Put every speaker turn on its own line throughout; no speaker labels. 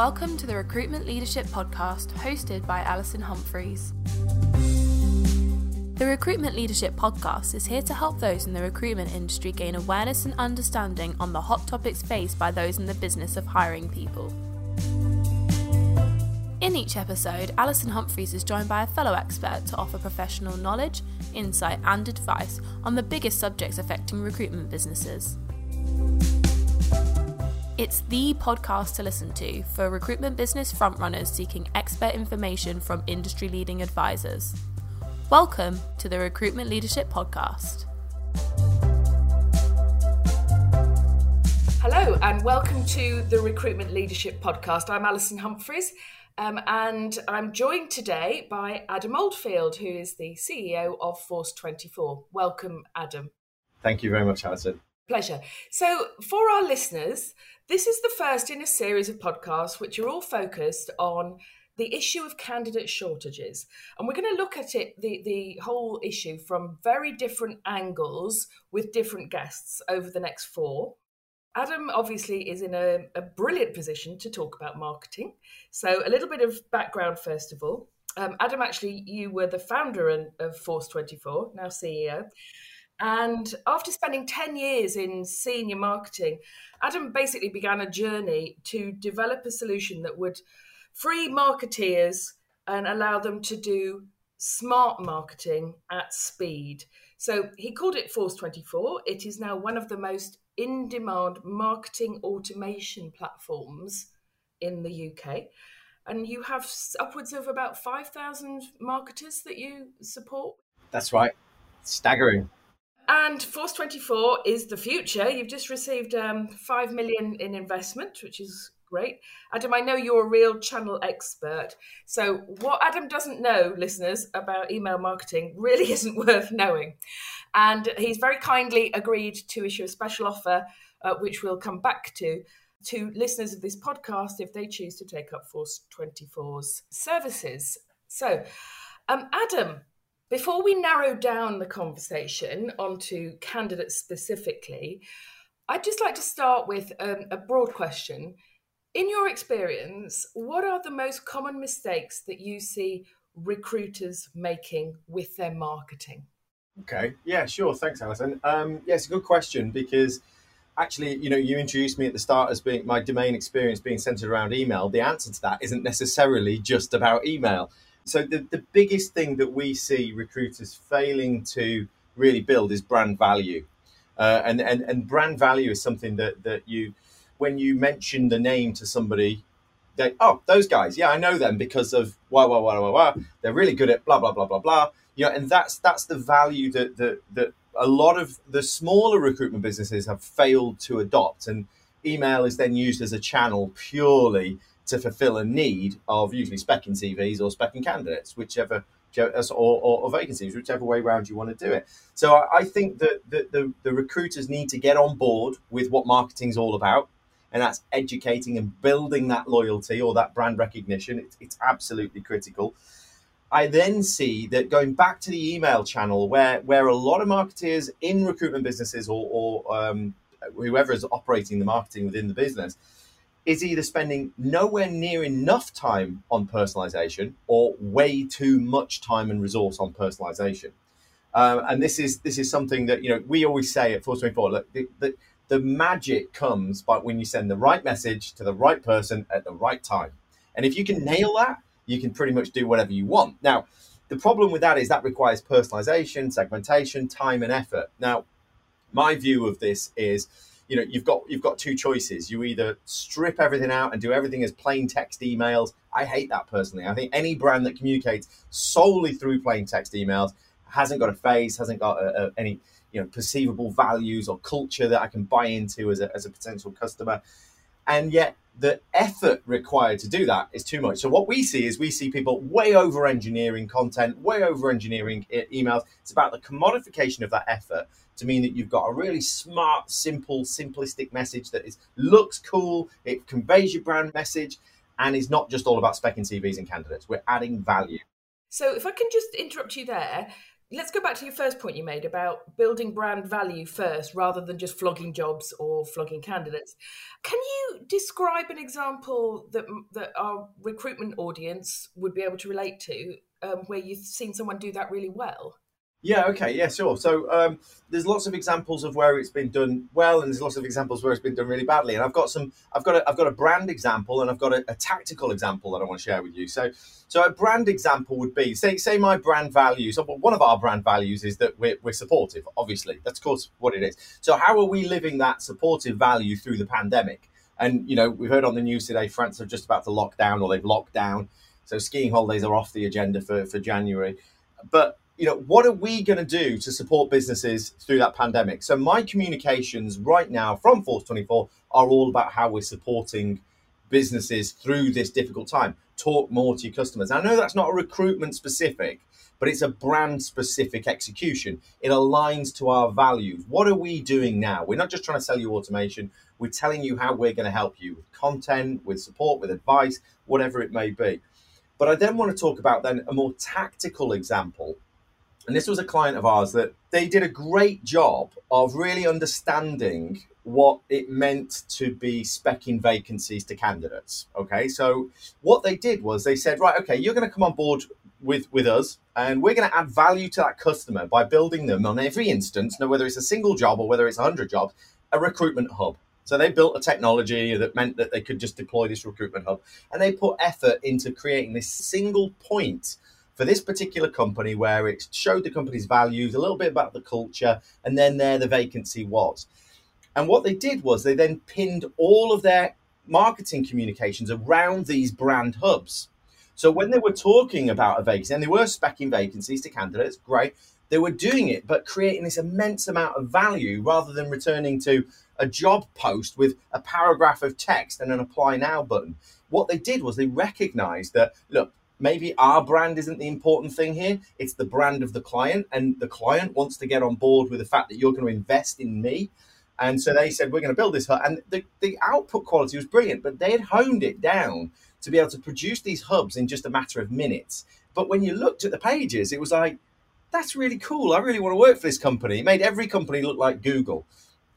Welcome to the Recruitment Leadership Podcast, hosted by Alison Humphries. The Recruitment Leadership Podcast is here to help those in the recruitment industry gain awareness and understanding on the hot topics faced by those in the business of hiring people. In each episode, Alison Humphries is joined by a fellow expert to offer professional knowledge, insight, and advice on the biggest subjects affecting recruitment businesses. It's the podcast to listen to for recruitment business frontrunners seeking expert information from industry leading advisors. Welcome to the Recruitment Leadership Podcast.
Hello, and welcome to the Recruitment Leadership Podcast. I'm Alison Humphries, um, and I'm joined today by Adam Oldfield, who is the CEO of Force 24. Welcome, Adam.
Thank you very much, Alison.
Pleasure. So, for our listeners, this is the first in a series of podcasts which are all focused on the issue of candidate shortages. And we're going to look at it, the, the whole issue, from very different angles with different guests over the next four. Adam obviously is in a, a brilliant position to talk about marketing. So, a little bit of background first of all. Um, Adam, actually, you were the founder of Force 24, now CEO. And after spending 10 years in senior marketing, Adam basically began a journey to develop a solution that would free marketeers and allow them to do smart marketing at speed. So he called it Force 24. It is now one of the most in demand marketing automation platforms in the UK. And you have upwards of about 5,000 marketers that you support.
That's right. Staggering.
And Force 24 is the future. You've just received um, 5 million in investment, which is great. Adam, I know you're a real channel expert. So, what Adam doesn't know, listeners, about email marketing really isn't worth knowing. And he's very kindly agreed to issue a special offer, uh, which we'll come back to, to listeners of this podcast if they choose to take up Force 24's services. So, um, Adam, before we narrow down the conversation onto candidates specifically, I'd just like to start with um, a broad question. In your experience, what are the most common mistakes that you see recruiters making with their marketing?
Okay, yeah, sure. Thanks, Alison. Um, yeah, it's a good question because actually, you know, you introduced me at the start as being my domain experience being centered around email. The answer to that isn't necessarily just about email. So the, the biggest thing that we see recruiters failing to really build is brand value. Uh, and, and, and brand value is something that, that you, when you mention the name to somebody, they, oh, those guys, yeah, I know them because of why, why, why, why, why. They're really good at blah, blah, blah, blah, blah. You know, and that's, that's the value that, that, that a lot of the smaller recruitment businesses have failed to adopt. And email is then used as a channel purely to fulfill a need of usually specking CVs or specking candidates, whichever or, or, or, vacancies, whichever way around you want to do it. So I, I think that the, the, the, recruiters need to get on board with what marketing is all about, and that's educating and building that loyalty or that brand recognition. It's, it's absolutely critical. I then see that going back to the email channel, where where a lot of marketers in recruitment businesses or, or um, whoever is operating the marketing within the business is either spending nowhere near enough time on personalization or way too much time and resource on personalization. Um, and this is this is something that you know we always say at Force 24. Look, the, the, the magic comes by when you send the right message to the right person at the right time. And if you can nail that, you can pretty much do whatever you want. Now, the problem with that is that requires personalization, segmentation, time, and effort. Now, my view of this is you know you've got you've got two choices. You either strip everything out and do everything as plain text emails. I hate that personally. I think any brand that communicates solely through plain text emails hasn't got a face hasn't got a, a, any you know perceivable values or culture that i can buy into as a, as a potential customer. And yet the effort required to do that is too much. So what we see is we see people way over engineering content, way over engineering emails. It's about the commodification of that effort to mean that you've got a really smart, simple, simplistic message that is looks cool, it conveys your brand message, and is not just all about specking CVs and candidates. We're adding value.
So if I can just interrupt you there, let's go back to your first point you made about building brand value first rather than just flogging jobs or flogging candidates. Can you describe an example that that our recruitment audience would be able to relate to, um, where you've seen someone do that really well?
Yeah. Okay. Yeah. Sure. So um, there's lots of examples of where it's been done well, and there's lots of examples where it's been done really badly. And I've got some. I've got a, I've got a brand example, and I've got a, a tactical example that I want to share with you. So, so a brand example would be say say my brand values. One of our brand values is that we're, we're supportive. Obviously, that's of course what it is. So how are we living that supportive value through the pandemic? And you know, we've heard on the news today, France are just about to lock down, or they've locked down. So skiing holidays are off the agenda for for January, but you know, what are we going to do to support businesses through that pandemic? So my communications right now from Force 24 are all about how we're supporting businesses through this difficult time. Talk more to your customers. I know that's not a recruitment specific, but it's a brand specific execution. It aligns to our values. What are we doing now? We're not just trying to sell you automation. We're telling you how we're going to help you with content, with support, with advice, whatever it may be. But I then want to talk about then a more tactical example and this was a client of ours that they did a great job of really understanding what it meant to be specking vacancies to candidates. Okay, so what they did was they said, right, okay, you're going to come on board with with us, and we're going to add value to that customer by building them on every instance, no whether it's a single job or whether it's hundred jobs, a recruitment hub. So they built a technology that meant that they could just deploy this recruitment hub, and they put effort into creating this single point for this particular company where it showed the company's values, a little bit about the culture, and then there the vacancy was. And what they did was they then pinned all of their marketing communications around these brand hubs. So when they were talking about a vacancy, and they were specking vacancies to candidates, great, they were doing it, but creating this immense amount of value rather than returning to a job post with a paragraph of text and an apply now button. What they did was they recognized that, look, maybe our brand isn't the important thing here. It's the brand of the client, and the client wants to get on board with the fact that you're going to invest in me. And so they said, We're going to build this hub. And the, the output quality was brilliant, but they had honed it down to be able to produce these hubs in just a matter of minutes. But when you looked at the pages, it was like, That's really cool. I really want to work for this company. It made every company look like Google.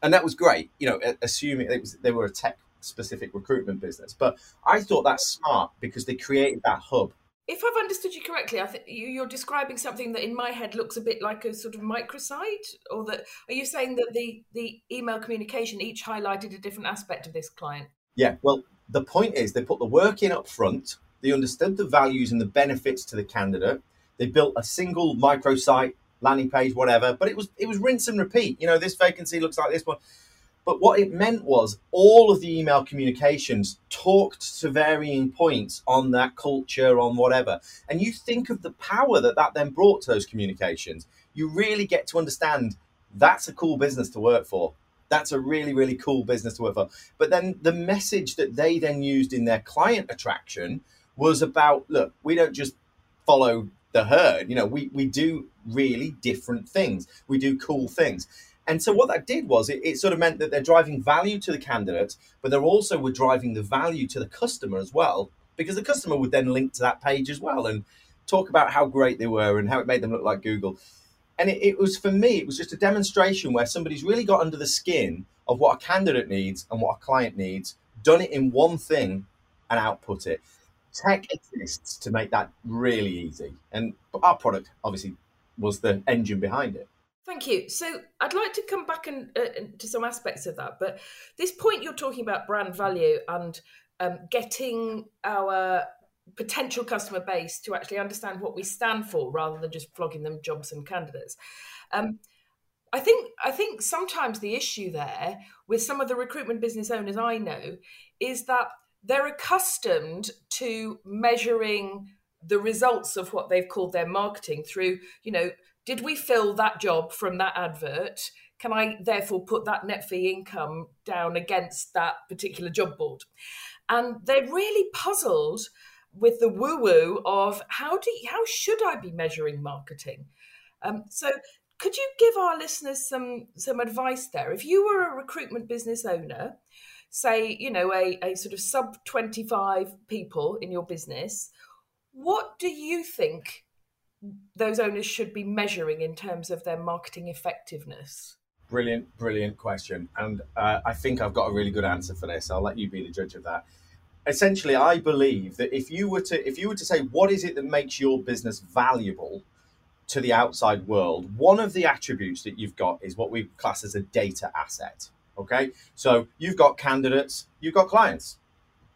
And that was great, you know, assuming it was, they were a tech specific recruitment business. But I thought that's smart because they created that hub
if I've understood you correctly, I think you're describing something that in my head looks a bit like a sort of microsite, or that are you saying that the the email communication each highlighted a different aspect of this client?
Yeah, well, the point is they put the work in up front. They understood the values and the benefits to the candidate. They built a single microsite, landing page, whatever. But it was it was rinse and repeat. You know, this vacancy looks like this one. But what it meant was all of the email communications talked to varying points on that culture, on whatever. And you think of the power that that then brought to those communications. You really get to understand that's a cool business to work for. That's a really, really cool business to work for. But then the message that they then used in their client attraction was about look, we don't just follow the herd. You know, we, we do really different things, we do cool things. And so what that did was it, it, sort of meant that they're driving value to the candidate, but they're also were driving the value to the customer as well, because the customer would then link to that page as well and talk about how great they were and how it made them look like Google. And it, it was for me, it was just a demonstration where somebody's really got under the skin of what a candidate needs and what a client needs, done it in one thing and output it. Tech exists to make that really easy. And our product obviously was the engine behind it.
Thank you. So I'd like to come back and uh, to some aspects of that, but this point you're talking about brand value and um, getting our potential customer base to actually understand what we stand for rather than just flogging them jobs and candidates. Um, I think I think sometimes the issue there with some of the recruitment business owners I know is that they're accustomed to measuring the results of what they've called their marketing through, you know, did we fill that job from that advert? Can I therefore put that net fee income down against that particular job board? And they're really puzzled with the woo woo of how do how should I be measuring marketing? Um, so could you give our listeners some some advice there? If you were a recruitment business owner, say you know a, a sort of sub 25 people in your business, what do you think those owners should be measuring in terms of their marketing effectiveness?
Brilliant, brilliant question. And uh, I think I've got a really good answer for this. I'll let you be the judge of that. Essentially, I believe that if you were to if you were to say what is it that makes your business valuable to the outside world, one of the attributes that you've got is what we class as a data asset. Okay, so you've got candidates, you've got clients.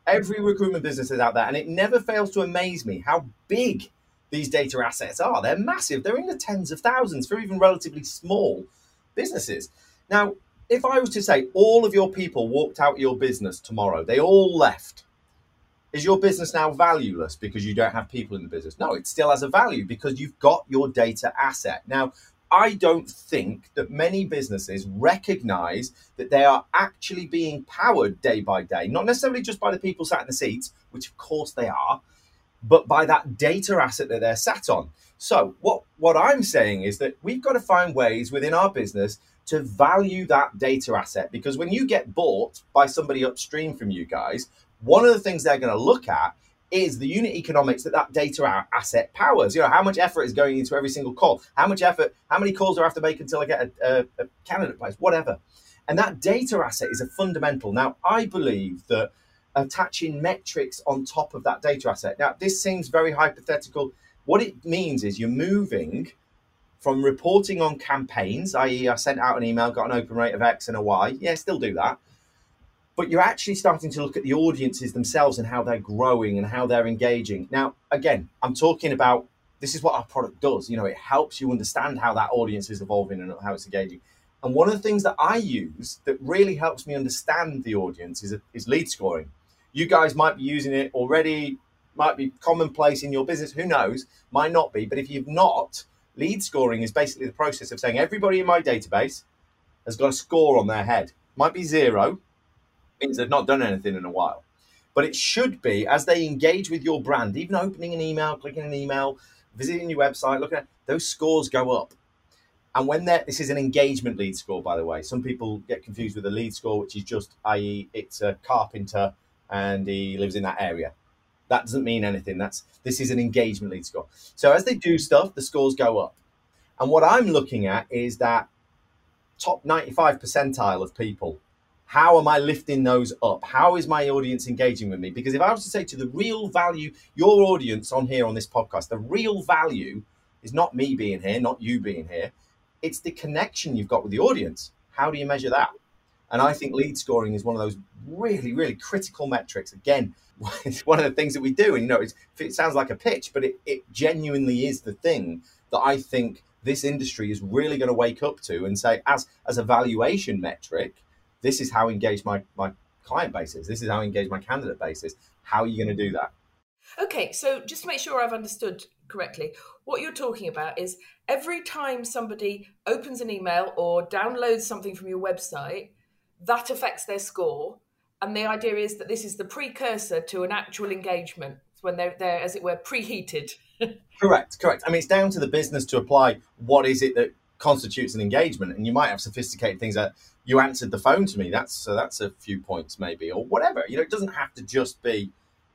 Every recruitment business is out there, and it never fails to amaze me how big these data assets are. They're massive. They're in the tens of thousands for even relatively small businesses. Now, if I was to say all of your people walked out your business tomorrow, they all left, is your business now valueless because you don't have people in the business? No, it still has a value because you've got your data asset. Now, I don't think that many businesses recognize that they are actually being powered day by day, not necessarily just by the people sat in the seats, which of course they are, but by that data asset that they're sat on. So, what, what I'm saying is that we've got to find ways within our business to value that data asset because when you get bought by somebody upstream from you guys, one of the things they're going to look at is the unit economics that that data asset powers. You know, how much effort is going into every single call? How much effort, how many calls do I have to make until I get a, a, a candidate place? Whatever. And that data asset is a fundamental. Now, I believe that attaching metrics on top of that data asset. Now, this seems very hypothetical. What it means is you're moving from reporting on campaigns, i.e., I sent out an email, got an open rate of X and a Y. Yeah, still do that. But you're actually starting to look at the audiences themselves and how they're growing and how they're engaging. Now, again, I'm talking about this is what our product does. You know, it helps you understand how that audience is evolving and how it's engaging. And one of the things that I use that really helps me understand the audience is, is lead scoring. You guys might be using it already, might be commonplace in your business. Who knows? Might not be. But if you've not, lead scoring is basically the process of saying everybody in my database has got a score on their head. Might be zero, means they've not done anything in a while. But it should be as they engage with your brand, even opening an email, clicking an email, visiting your website, looking at those scores go up. And when they're, this is an engagement lead score, by the way. Some people get confused with a lead score, which is just, i.e., it's a carpenter and he lives in that area. That doesn't mean anything. That's this is an engagement lead score. So as they do stuff, the scores go up. And what I'm looking at is that top 95 percentile of people. How am I lifting those up? How is my audience engaging with me? Because if I was to say to the real value, your audience on here on this podcast, the real value is not me being here, not you being here. It's the connection you've got with the audience. How do you measure that? And I think lead scoring is one of those really, really critical metrics. Again, it's one of the things that we do. And, you know, it sounds like a pitch, but it, it genuinely is the thing that I think this industry is really going to wake up to and say, as, as a valuation metric, this is how engaged my, my client base is. This is how engaged my candidate base is. How are you going to do that?
Okay, so just to make sure I've understood correctly, what you're talking about is every time somebody opens an email or downloads something from your website, that affects their score. And the idea is that this is the precursor to an actual engagement when they're, they're as it were, preheated.
correct, correct. I mean, it's down to the business to apply what is it that constitutes an engagement. And you might have sophisticated things that you answered the phone to me. That's so that's a few points maybe, or whatever. You know, it doesn't have to just be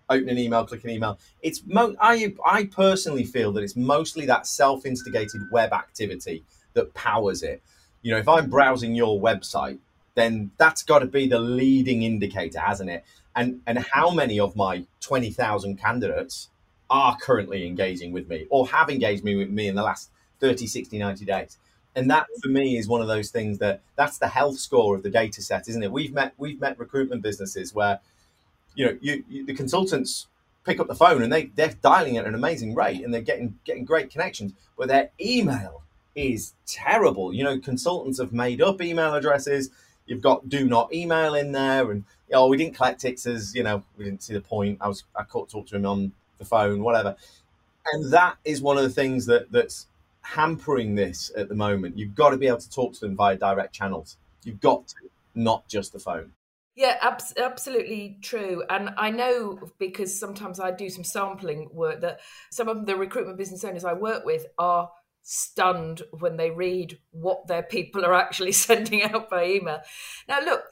open an email, click an email. It's mo- I I personally feel that it's mostly that self-instigated web activity that powers it. You know, if I'm browsing your website, then that's got to be the leading indicator, hasn't it? And and how many of my 20,000 candidates are currently engaging with me or have engaged me with me in the last 30, 60, 90 days? And that for me is one of those things that that's the health score of the data set, isn't it? We've met we've met recruitment businesses where you know you, you the consultants pick up the phone and they they're dialing at an amazing rate and they're getting getting great connections, but their email is terrible. You know, consultants have made up email addresses you've got do not email in there, and oh, we didn't collect it as you know we didn't see the point. I was I caught talk to him on the phone, whatever, and that is one of the things that that's hampering this at the moment. You've got to be able to talk to them via direct channels. You've got to, not just the phone.
Yeah, ab- absolutely true. And I know because sometimes I do some sampling work that some of the recruitment business owners I work with are stunned when they read what their people are actually sending out by email. Now, look,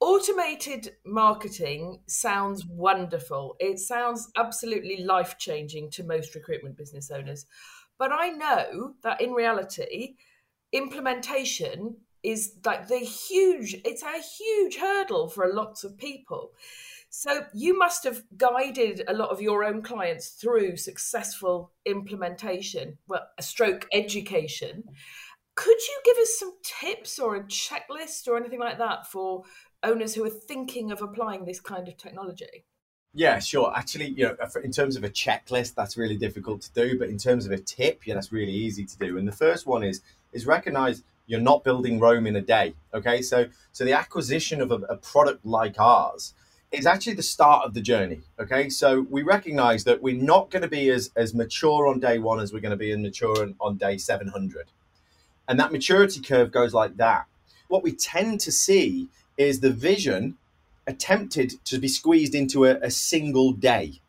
automated marketing sounds wonderful. It sounds absolutely life changing to most recruitment business owners. But I know that in reality, implementation is like the huge, it's a huge hurdle for lots of people. So you must have guided a lot of your own clients through successful implementation, well, a stroke education. Could you give us some tips or a checklist or anything like that for owners who are thinking of applying this kind of technology?
Yeah, sure. Actually, you know, in terms of a checklist, that's really difficult to do. But in terms of a tip, yeah, that's really easy to do. And the first one is is recognize you're not building Rome in a day. Okay, so so the acquisition of a, a product like ours is actually the start of the journey. Okay, so we recognize that we're not going to be as as mature on day one as we're going to be as mature on, on day seven hundred, and that maturity curve goes like that. What we tend to see is the vision attempted to be squeezed into a, a single day.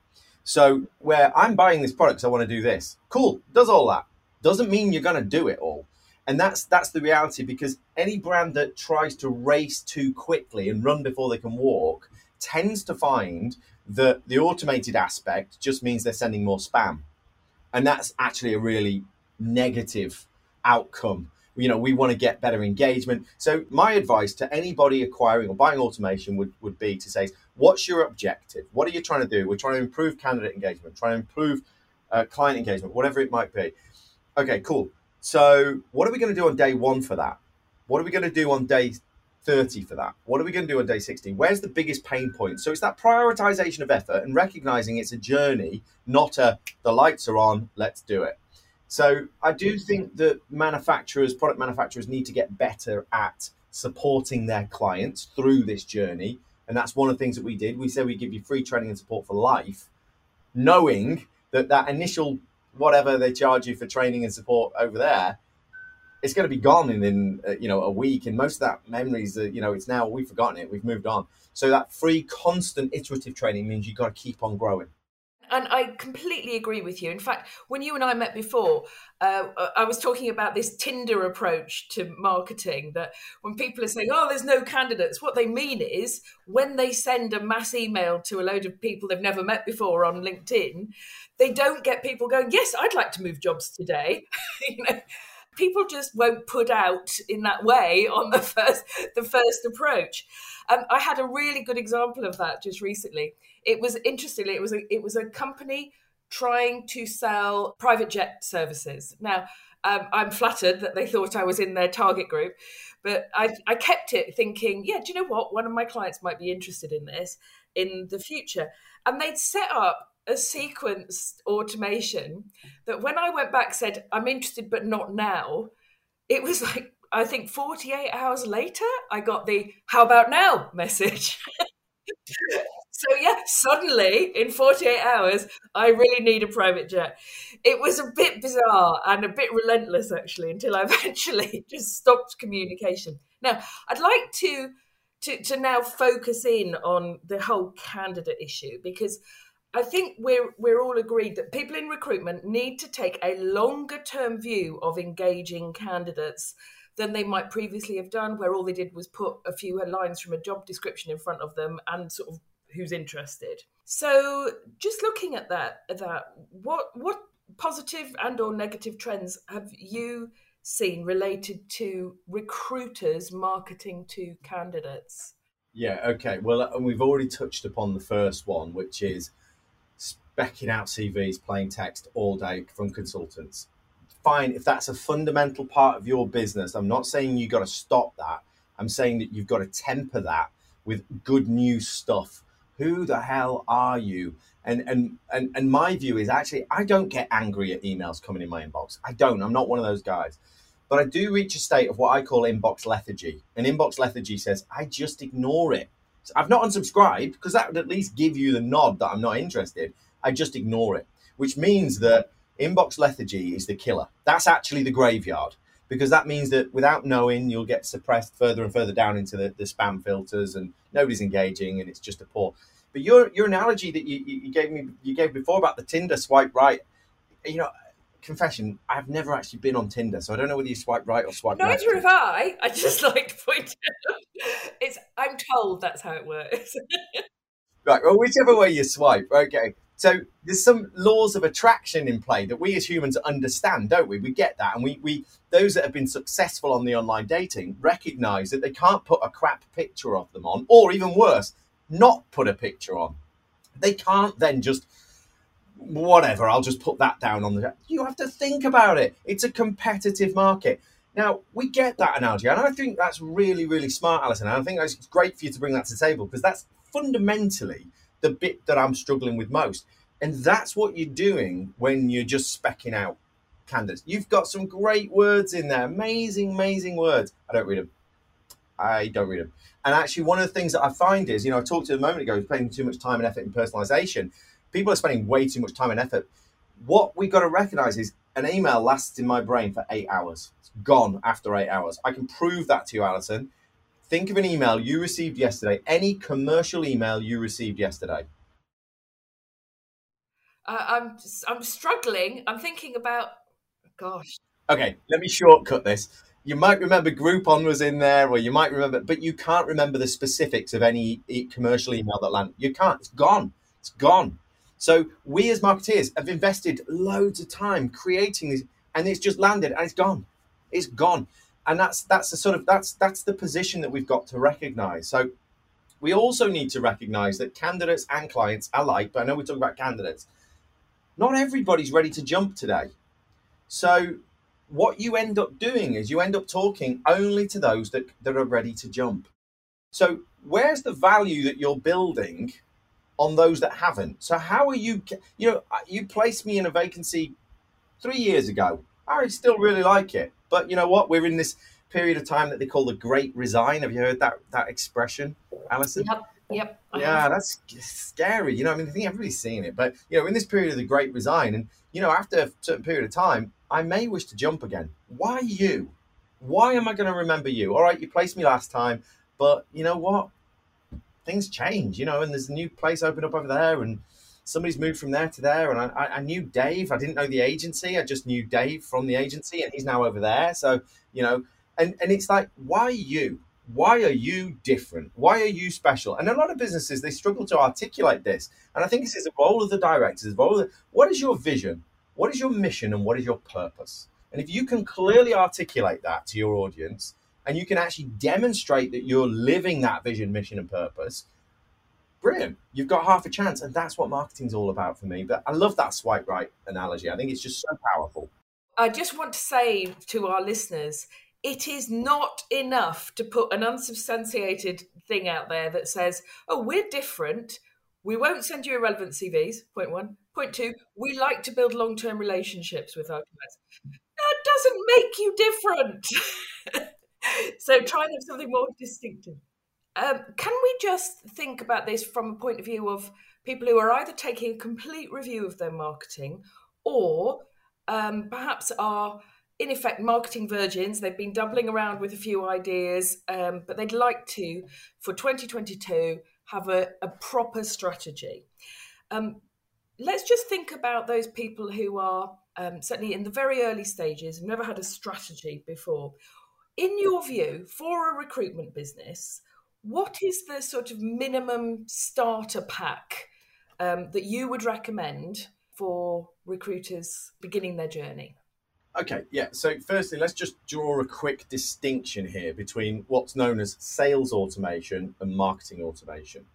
So where I'm buying this product, so I want to do this. Cool, does all that. Doesn't mean you're going to do it all. And that's that's the reality because any brand that tries to race too quickly and run before they can walk tends to find that the automated aspect just means they're sending more spam. And that's actually a really negative outcome. You know we want to get better engagement. So my advice to anybody acquiring or buying automation would, would be to say what's your objective? What are you trying to do? We're trying to improve candidate engagement trying to improve uh, client engagement whatever it might be. Okay cool. So what are we going to do on day one for that? What are we going to do on day 30 for that what are we going to do on day 60 where's the biggest pain point so it's that prioritization of effort and recognizing it's a journey not a the lights are on let's do it so I do think that manufacturers, product manufacturers, need to get better at supporting their clients through this journey. And that's one of the things that we did. We said we give you free training and support for life, knowing that that initial whatever they charge you for training and support over there, it's going to be gone in, in uh, you know a week. And most of that memories, uh, you know, it's now we've forgotten it. We've moved on. So that free, constant, iterative training means you've got to keep on growing.
And I completely agree with you. In fact, when you and I met before, uh, I was talking about this Tinder approach to marketing that when people are saying, oh, there's no candidates, what they mean is when they send a mass email to a load of people they've never met before on LinkedIn, they don't get people going, yes, I'd like to move jobs today. you know, people just won't put out in that way on the first the first approach. Um, I had a really good example of that just recently. It was interestingly, it was a, it was a company trying to sell private jet services. Now, um, I'm flattered that they thought I was in their target group, but I, I kept it thinking, yeah, do you know what? One of my clients might be interested in this in the future. And they'd set up a sequenced automation that when I went back said, I'm interested, but not now, it was like, I think 48 hours later, I got the how about now message. so, yeah, suddenly in 48 hours, I really need a private jet. It was a bit bizarre and a bit relentless, actually, until I eventually just stopped communication. Now, I'd like to. To, to now focus in on the whole candidate issue because I think we're we're all agreed that people in recruitment need to take a longer term view of engaging candidates than they might previously have done, where all they did was put a few lines from a job description in front of them and sort of who's interested. So just looking at that, at that what what positive and or negative trends have you seen related to recruiters marketing to candidates?
Yeah, okay. Well, uh, we've already touched upon the first one, which is specking out CVs, plain text all day from consultants. Fine, if that's a fundamental part of your business, I'm not saying you've got to stop that. I'm saying that you've got to temper that with good new stuff. Who the hell are you? And and and and my view is actually I don't get angry at emails coming in my inbox. I don't. I'm not one of those guys. But I do reach a state of what I call inbox lethargy. And inbox lethargy says I just ignore it. I've not unsubscribed because that would at least give you the nod that I'm not interested. I just ignore it, which means that inbox lethargy is the killer. That's actually the graveyard because that means that without knowing, you'll get suppressed further and further down into the, the spam filters and nobody's engaging and it's just a poor. But your your analogy that you, you gave me you gave before about the Tinder swipe right, you know, confession, I've never actually been on Tinder, so I don't know whether you swipe right or swipe
Neither
left.
Neither have I. I just like to point out. It's I'm told that's how it works.
right. Well, whichever way you swipe, okay. So there's some laws of attraction in play that we as humans understand, don't we? We get that, and we we those that have been successful on the online dating recognize that they can't put a crap picture of them on, or even worse, not put a picture on. They can't then just whatever. I'll just put that down on the. You have to think about it. It's a competitive market. Now we get that analogy, and I think that's really, really smart, Alison. And I think it's great for you to bring that to the table because that's fundamentally the bit that I'm struggling with most. And that's what you're doing when you're just specking out candidates. You've got some great words in there, amazing, amazing words. I don't read them. I don't read them. And actually, one of the things that I find is, you know, I talked to a moment ago, spending too much time and effort in personalization. People are spending way too much time and effort. What we've got to recognize is an email lasts in my brain for eight hours. It's gone after eight hours. I can prove that to you, Alison. Think of an email you received yesterday, any commercial email you received yesterday.
Uh, I'm I'm struggling. I'm thinking about, gosh.
Okay, let me shortcut this. You might remember Groupon was in there, or you might remember, but you can't remember the specifics of any commercial email that landed. You can't. It's gone. It's gone. So we as marketeers have invested loads of time creating these, and it's just landed and it's gone. It's gone and that's that's the sort of that's that's the position that we've got to recognize. So we also need to recognize that candidates and clients alike but i know we're talking about candidates not everybody's ready to jump today. So what you end up doing is you end up talking only to those that, that are ready to jump. So where's the value that you're building on those that haven't? So how are you you know you placed me in a vacancy three years ago. I still really like it but you know what? We're in this period of time that they call the Great Resign. Have you heard that that expression, Alison?
Yep. Yep.
Yeah, that's scary. You know, I mean, I think everybody's seen it. But you know, in this period of the Great Resign, and you know, after a certain period of time, I may wish to jump again. Why you? Why am I going to remember you? All right, you placed me last time, but you know what? Things change, you know, and there's a new place opened up over there, and somebody's moved from there to there, and I, I knew Dave. I didn't know the agency. I just knew Dave from the agency, and he's now over there. So you know, and and it's like, why you? Why are you different? Why are you special? And a lot of businesses they struggle to articulate this, and I think this is the role of the directors. Role of the, what is your vision? What is your mission? And what is your purpose? And if you can clearly articulate that to your audience, and you can actually demonstrate that you're living that vision, mission, and purpose, brilliant. You've got half a chance. And that's what marketing's all about for me. But I love that swipe right analogy. I think it's just so powerful.
I just want to say to our listeners, it is not enough to put an unsubstantiated thing out there that says, oh, we're different. We won't send you irrelevant CVs, point one. Point two, we like to build long term relationships with our clients. That doesn't make you different. so try and have something more distinctive. Um, can we just think about this from a point of view of people who are either taking a complete review of their marketing or um, perhaps are in effect marketing virgins. They've been doubling around with a few ideas um, but they'd like to for 2022 have a, a proper strategy. Um, let's just think about those people who are um, certainly in the very early stages never had a strategy before. In your view for a recruitment business what is the sort of minimum starter pack um, that you would recommend for recruiters beginning their journey?
Okay, yeah. So, firstly, let's just draw a quick distinction here between what's known as sales automation and marketing automation.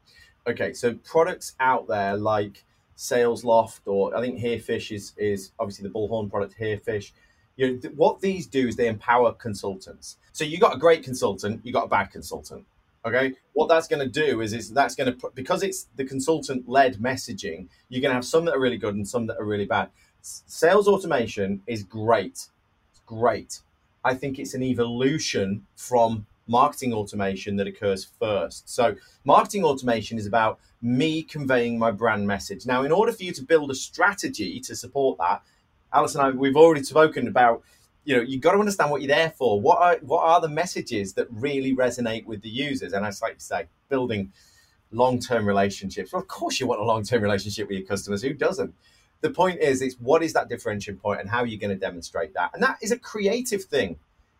Okay, so products out there like Salesloft or I think Herefish is is obviously the bullhorn product Herefish. You know, what these do is they empower consultants. So you got a great consultant, you got a bad consultant. Okay, what that's going to do is, is that's going to because it's the consultant led messaging. You're going to have some that are really good and some that are really bad. Sales automation is great, it's great. I think it's an evolution from marketing automation that occurs first. So, marketing automation is about me conveying my brand message. Now, in order for you to build a strategy to support that, Alison and I, we've already spoken about you know you've got to understand what you're there for. What are what are the messages that really resonate with the users? And i like to say building long-term relationships. Well of course you want a long-term relationship with your customers. Who doesn't? The point is it's what is that differentiating point and how are you going to demonstrate that? And that is a creative thing.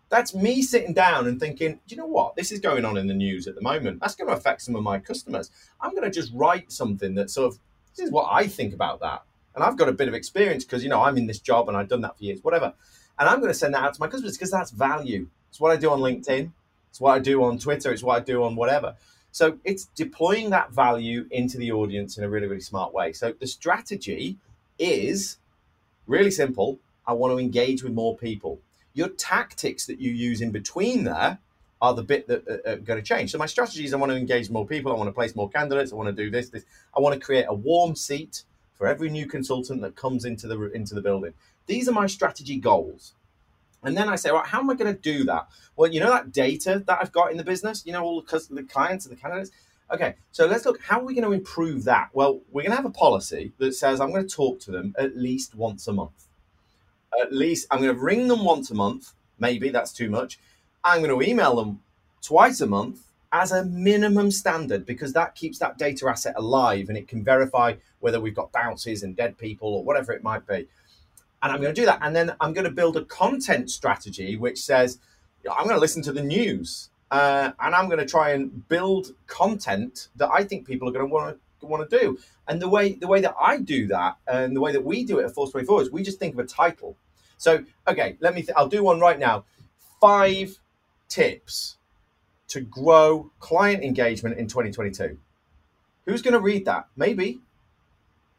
That's me sitting down and thinking you know what? This is going on in the news at the moment. That's going to affect some of my customers. I'm going to just write something that sort of This is what I think about that. And I've got a bit of experience because, you know, I'm in this job and I've done that for years, whatever. And I'm going to send that out to my customers because that's value. It's what I do on LinkedIn. It's what I do on Twitter. It's what I do on whatever. So it's deploying that value into the audience in a really, really smart way. So the strategy is really simple. I want to engage with more people. Your tactics that you use in between there are the bit that uh, uh, are going to change. So my strategy is I want to engage more people. I want to place more candidates. I want to do this, this. I want to create a warm seat for every new consultant that comes into the into the building. These are my strategy goals. And then I say, right, how am I going to do that? Well, you know that data that I've got in the business, you know, all the, the clients and the candidates. Okay, so let's look. How are we going to improve that? Well, we're going to have a policy that says I'm going to talk to them at least once a month. At least I'm going to ring them once a month. Maybe that's too much. I'm going to email them twice a month as a minimum standard because that keeps that data asset alive and it can verify whether we've got bounces and dead people or whatever it might be. And I'm going to do that. And then I'm going to build a content strategy which says, I'm going to listen to the news uh, and I'm going to try and build content that I think people are going to want to want to do. And the way the way that I do that and the way that we do it at Force 24 is we just think of a title. So, okay, let me, th- I'll do one right now. Five tips to grow client engagement in 2022. Who's going to read that? Maybe.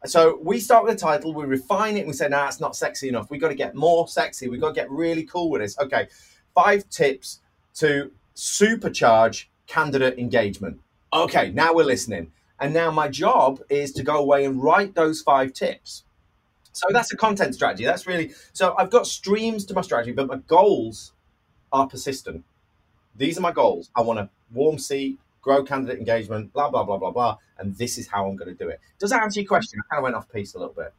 So we start with a title, we refine it, we say, nah, it's not sexy enough. We've got to get more sexy. We've got to get really cool with this. Okay, five tips to supercharge candidate engagement. Okay, now we're listening. And now my job is to go away and write those five tips. So that's a content strategy. That's really so I've got streams to my strategy, but my goals are persistent. These are my goals. I want a warm seat, grow candidate engagement, blah, blah, blah, blah, blah. And this is how I'm going to do it. Does that answer your question? I kind of went off piece a little bit.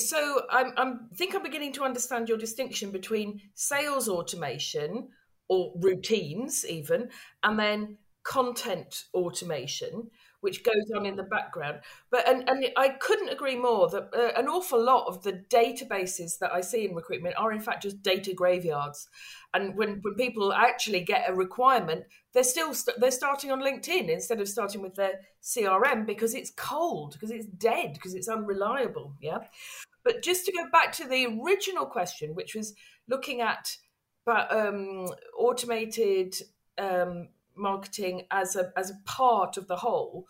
So I'm, I'm think I'm beginning to understand your distinction between sales automation or routines even, and then content automation which goes on in the background. But and, and I couldn't agree more that uh, an awful lot of the databases that I see in recruitment are in fact just data graveyards. And when, when people actually get a requirement, they're still st- they're starting on LinkedIn instead of starting with their CRM because it's cold, because it's dead, because it's unreliable. Yeah. But just to go back to the original question, which was looking at but um, automated um, marketing as a as a part of the whole,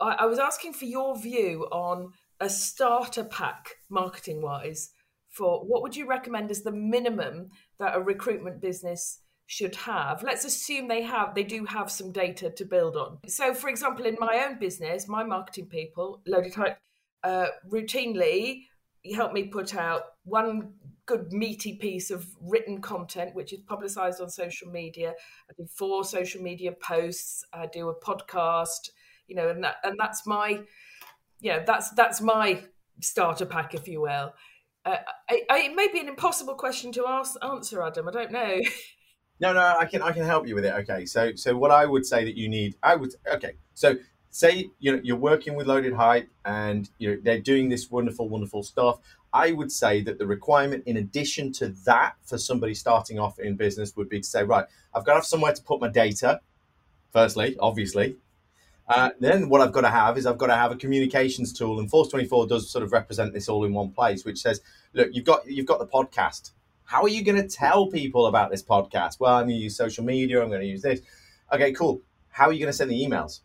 I, I was asking for your view on a starter pack marketing wise for what would you recommend as the minimum that a recruitment business should have? Let's assume they have they do have some data to build on. So for example in my own business my marketing people loaded hype uh, routinely help me put out one good meaty piece of written content which is publicized on social media. I do four social media posts i do a podcast you know and that and that's my you know that's that's my starter pack if you will. Uh, I, I, it may be an impossible question to ask, answer adam i don't know.
No no i can i can help you with it. Okay so so what i would say that you need i would okay so say you know you're working with loaded hype and you know they're doing this wonderful wonderful stuff I would say that the requirement, in addition to that, for somebody starting off in business, would be to say, right, I've got to have somewhere to put my data. Firstly, obviously, uh, then what I've got to have is I've got to have a communications tool, and Force Twenty Four does sort of represent this all in one place, which says, look, you've got you've got the podcast. How are you going to tell people about this podcast? Well, I'm going to use social media. I'm going to use this. Okay, cool. How are you going to send the emails?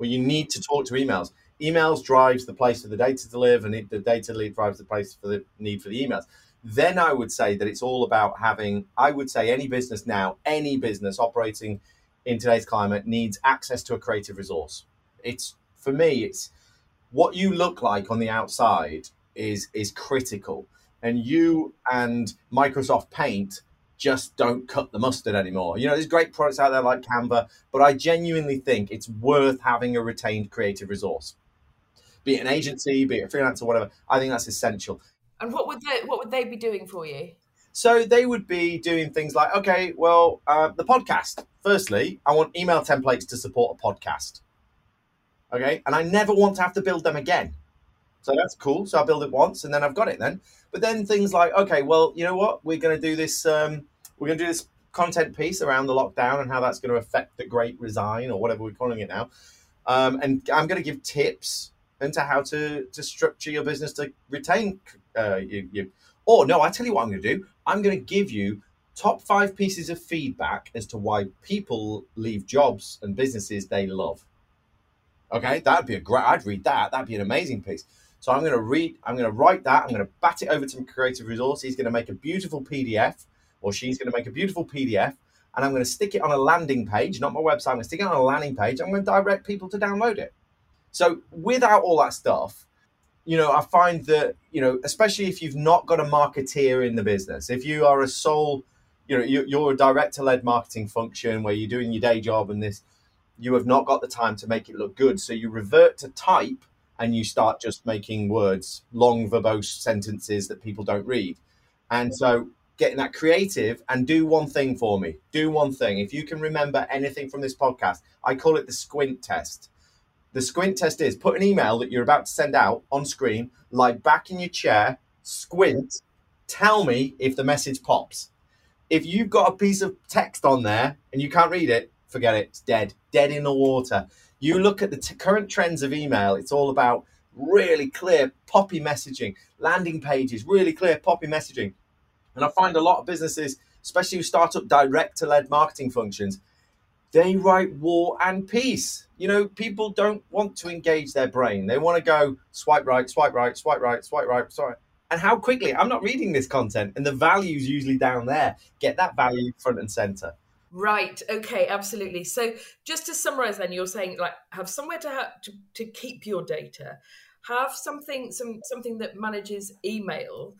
Well, you need to talk to emails emails drives the place for the data to live, and it, the data lead drives the place for the need for the emails. Then I would say that it's all about having. I would say any business now, any business operating in today's climate needs access to a creative resource. It's for me, it's what you look like on the outside is is critical, and you and Microsoft Paint just don't cut the mustard anymore. You know, there's great products out there like Canva, but I genuinely think it's worth having a retained creative resource be it an agency, be it a freelancer, whatever. I think that's essential.
And what would they what would they be doing for you?
So they would be doing things like, okay, well, uh, the podcast. Firstly, I want email templates to support a podcast. Okay, and I never want to have to build them again. So that's cool. So I build it once, and then I've got it. Then, but then things like, okay, well, you know what? We're going to do this. Um, we're going to do this content piece around the lockdown and how that's going to affect the Great Resign or whatever we're calling it now. Um, and I'm going to give tips into how to to structure your business to retain uh, you, you. Or no, I tell you what I'm going to do. I'm going to give you top five pieces of feedback as to why people leave jobs and businesses they love. Okay, that'd be a great. I'd read that. That'd be an amazing piece. So I'm going to read. I'm going to write that. I'm going to bat it over to Creative Resource. He's going to make a beautiful PDF, or she's going to make a beautiful PDF, and I'm going to stick it on a landing page, not my website. I'm going to stick it on a landing page. I'm going to direct people to download it. So without all that stuff, you know, I find that you know, especially if you've not got a marketeer in the business, if you are a sole, you know, you're a director-led marketing function where you're doing your day job and this you have not got the time to make it look good. So you revert to type and you start just making words, long verbose sentences that people don't read. And so getting that creative and do one thing for me. Do one thing. If you can remember anything from this podcast, I call it the squint test. The squint test is put an email that you're about to send out on screen, lie back in your chair, squint, tell me if the message pops. If you've got a piece of text on there and you can't read it, forget it. It's dead, dead in the water. You look at the t- current trends of email, it's all about really clear, poppy messaging, landing pages, really clear, poppy messaging. And I find a lot of businesses, especially who start up director led marketing functions, they write war and peace. You know, people don't want to engage their brain. They want to go swipe right, swipe right, swipe right, swipe right, sorry. And how quickly? I'm not reading this content, and the value's usually down there. Get that value front and center.
Right. Okay. Absolutely. So, just to summarize, then you're saying like have somewhere to have to, to keep your data, have something some something that manages email,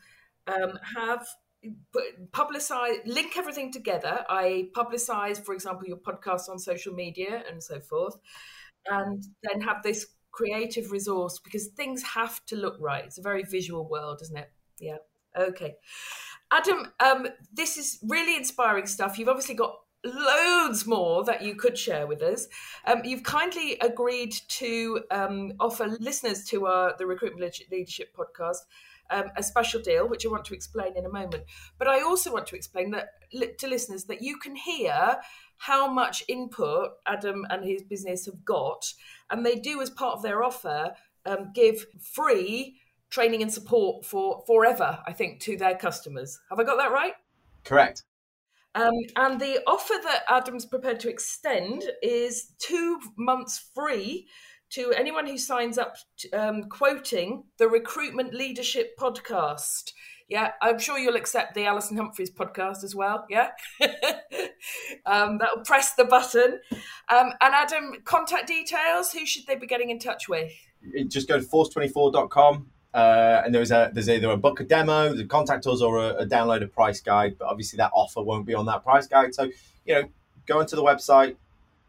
um, have publicize link everything together. I publicize, for example, your podcast on social media and so forth, and then have this creative resource because things have to look right. It's a very visual world, isn't it? Yeah. Okay. Adam, um, this is really inspiring stuff. You've obviously got loads more that you could share with us. Um, you've kindly agreed to um, offer listeners to our, the Recruitment Leadership podcast um, a special deal, which I want to explain in a moment. But I also want to explain that to listeners that you can hear how much input Adam and his business have got, and they do as part of their offer um, give free training and support for forever. I think to their customers. Have I got that right?
Correct.
Um, and the offer that Adam's prepared to extend is two months free to anyone who signs up, um, quoting the Recruitment Leadership Podcast. Yeah, I'm sure you'll accept the Alison Humphries podcast as well. Yeah, um, that'll press the button. Um, and Adam, contact details. Who should they be getting in touch with?
Just go to force24.com uh, and there's a there's either a book a demo, the contact us, or a, a download a price guide. But obviously that offer won't be on that price guide. So you know, go onto the website,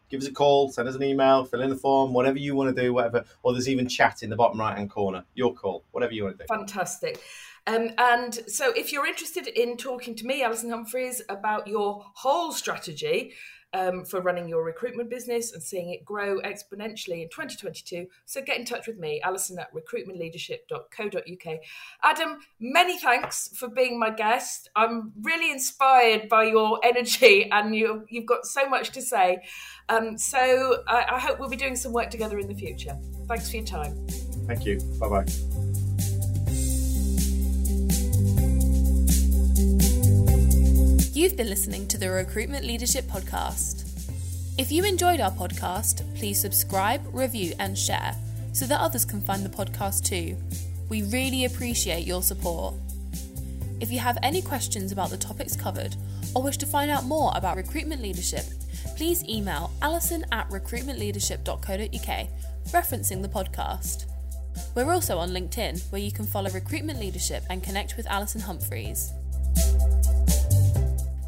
give us a call, send us an email, fill in the form, whatever you want to do, whatever. Or there's even chat in the bottom right hand corner. Your call, whatever you want to do.
Fantastic. Um, and so, if you're interested in talking to me, Alison Humphries, about your whole strategy, um, for running your recruitment business and seeing it grow exponentially in 2022. So get in touch with me, Alison at recruitmentleadership.co.uk. Adam, many thanks for being my guest. I'm really inspired by your energy and you, you've got so much to say. Um, so I, I hope we'll be doing some work together in the future. Thanks for your time.
Thank you. Bye bye.
You've been listening to the Recruitment Leadership Podcast. If you enjoyed our podcast, please subscribe, review, and share so that others can find the podcast too. We really appreciate your support. If you have any questions about the topics covered or wish to find out more about recruitment leadership, please email alison at recruitmentleadership.co.uk referencing the podcast. We're also on LinkedIn where you can follow Recruitment Leadership and connect with Alison Humphries.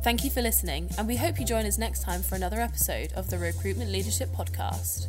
Thank you for listening, and we hope you join us next time for another episode of the Recruitment Leadership Podcast.